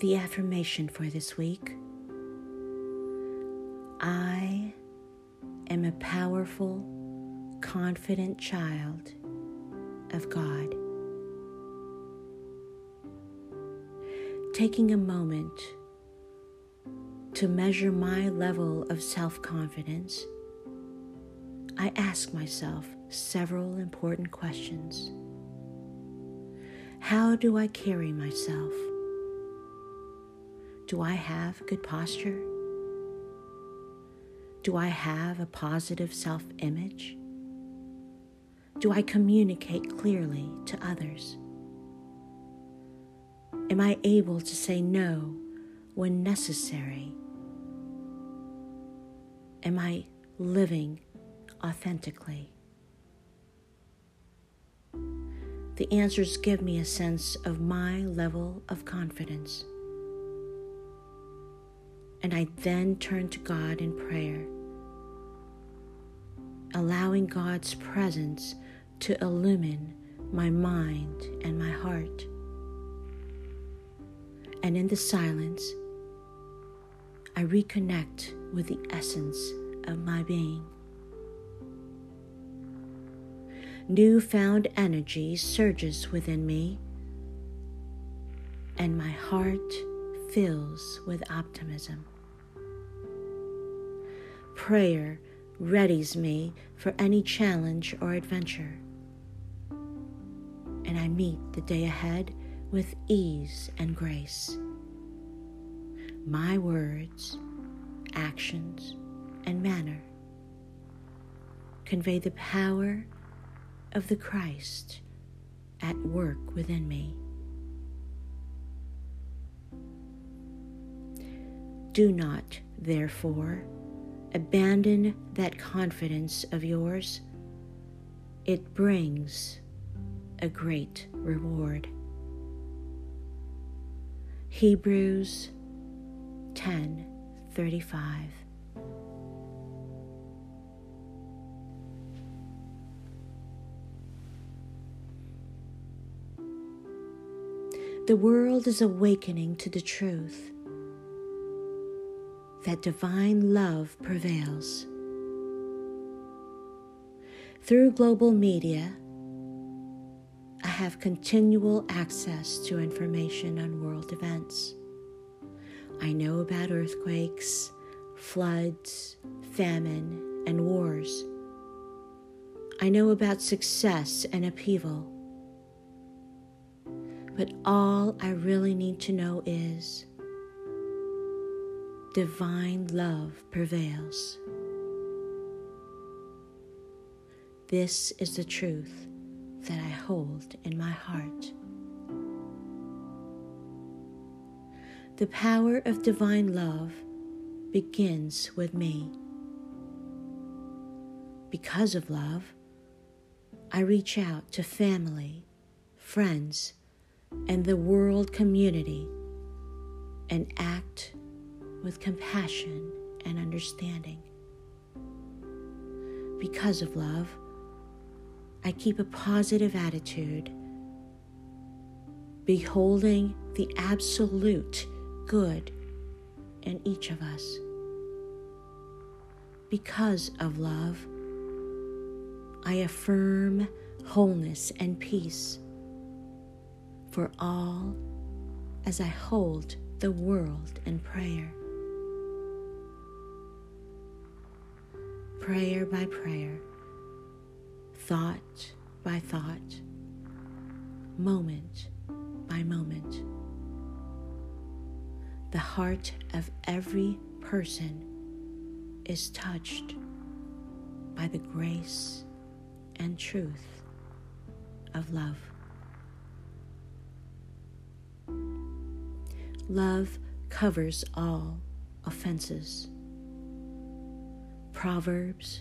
The affirmation for this week I am a powerful, confident child of God. Taking a moment to measure my level of self confidence, I ask myself several important questions. How do I carry myself? Do I have good posture? Do I have a positive self image? Do I communicate clearly to others? Am I able to say no when necessary? Am I living authentically? The answers give me a sense of my level of confidence. And I then turn to God in prayer, allowing God's presence to illumine my mind and my heart. And in the silence, I reconnect with the essence of my being. Newfound energy surges within me, and my heart fills with optimism. Prayer readies me for any challenge or adventure, and I meet the day ahead with ease and grace. My words, actions, and manner convey the power of the Christ at work within me. Do not, therefore, abandon that confidence of yours. It brings a great reward. Hebrews 10:35 The world is awakening to the truth that divine love prevails. Through global media, I have continual access to information on world events. I know about earthquakes, floods, famine, and wars. I know about success and upheaval. But all I really need to know is divine love prevails. This is the truth that I hold in my heart. The power of divine love begins with me. Because of love, I reach out to family, friends, and the world community and act with compassion and understanding. Because of love, I keep a positive attitude, beholding the absolute good in each of us. Because of love, I affirm wholeness and peace for all as I hold the world in prayer. Prayer by prayer, thought by thought, moment by moment. The heart of every person is touched by the grace and truth of love. Love covers all offenses. Proverbs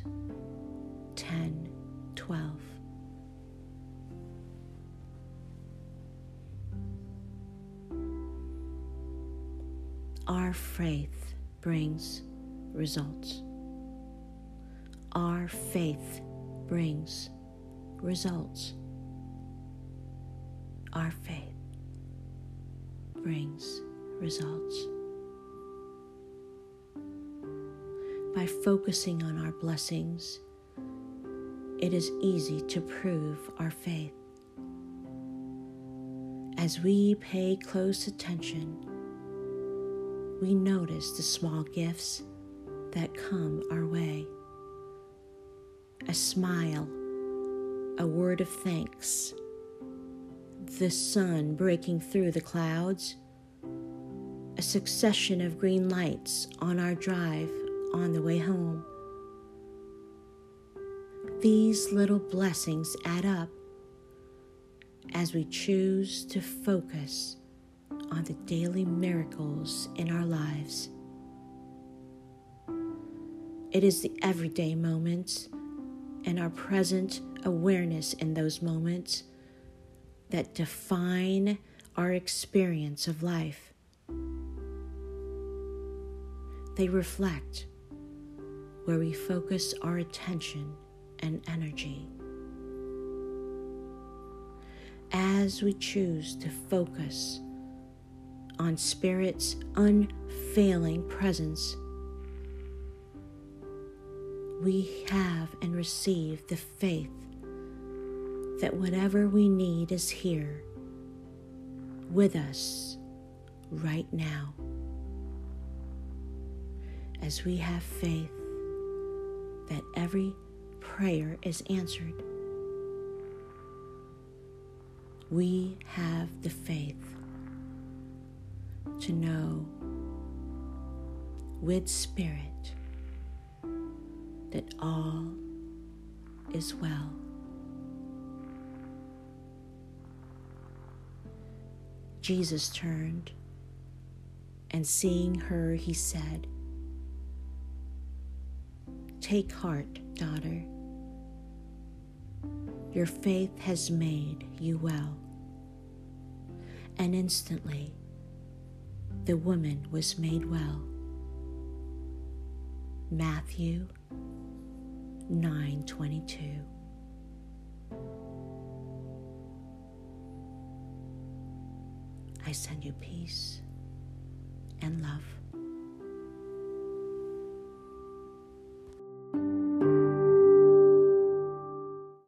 10 12. Our faith brings results. Our faith brings results. Our faith brings results. By focusing on our blessings, it is easy to prove our faith. As we pay close attention, we notice the small gifts that come our way. A smile, a word of thanks, the sun breaking through the clouds, a succession of green lights on our drive on the way home. These little blessings add up as we choose to focus on the daily miracles in our lives. It is the everyday moments and our present awareness in those moments that define our experience of life. They reflect where we focus our attention and energy as we choose to focus on Spirit's unfailing presence, we have and receive the faith that whatever we need is here with us right now. As we have faith that every prayer is answered we have the faith to know with spirit that all is well. Jesus turned and seeing her, he said, Take heart, daughter. Your faith has made you well. And instantly, the woman was made well. Matthew 9:22 I send you peace and love.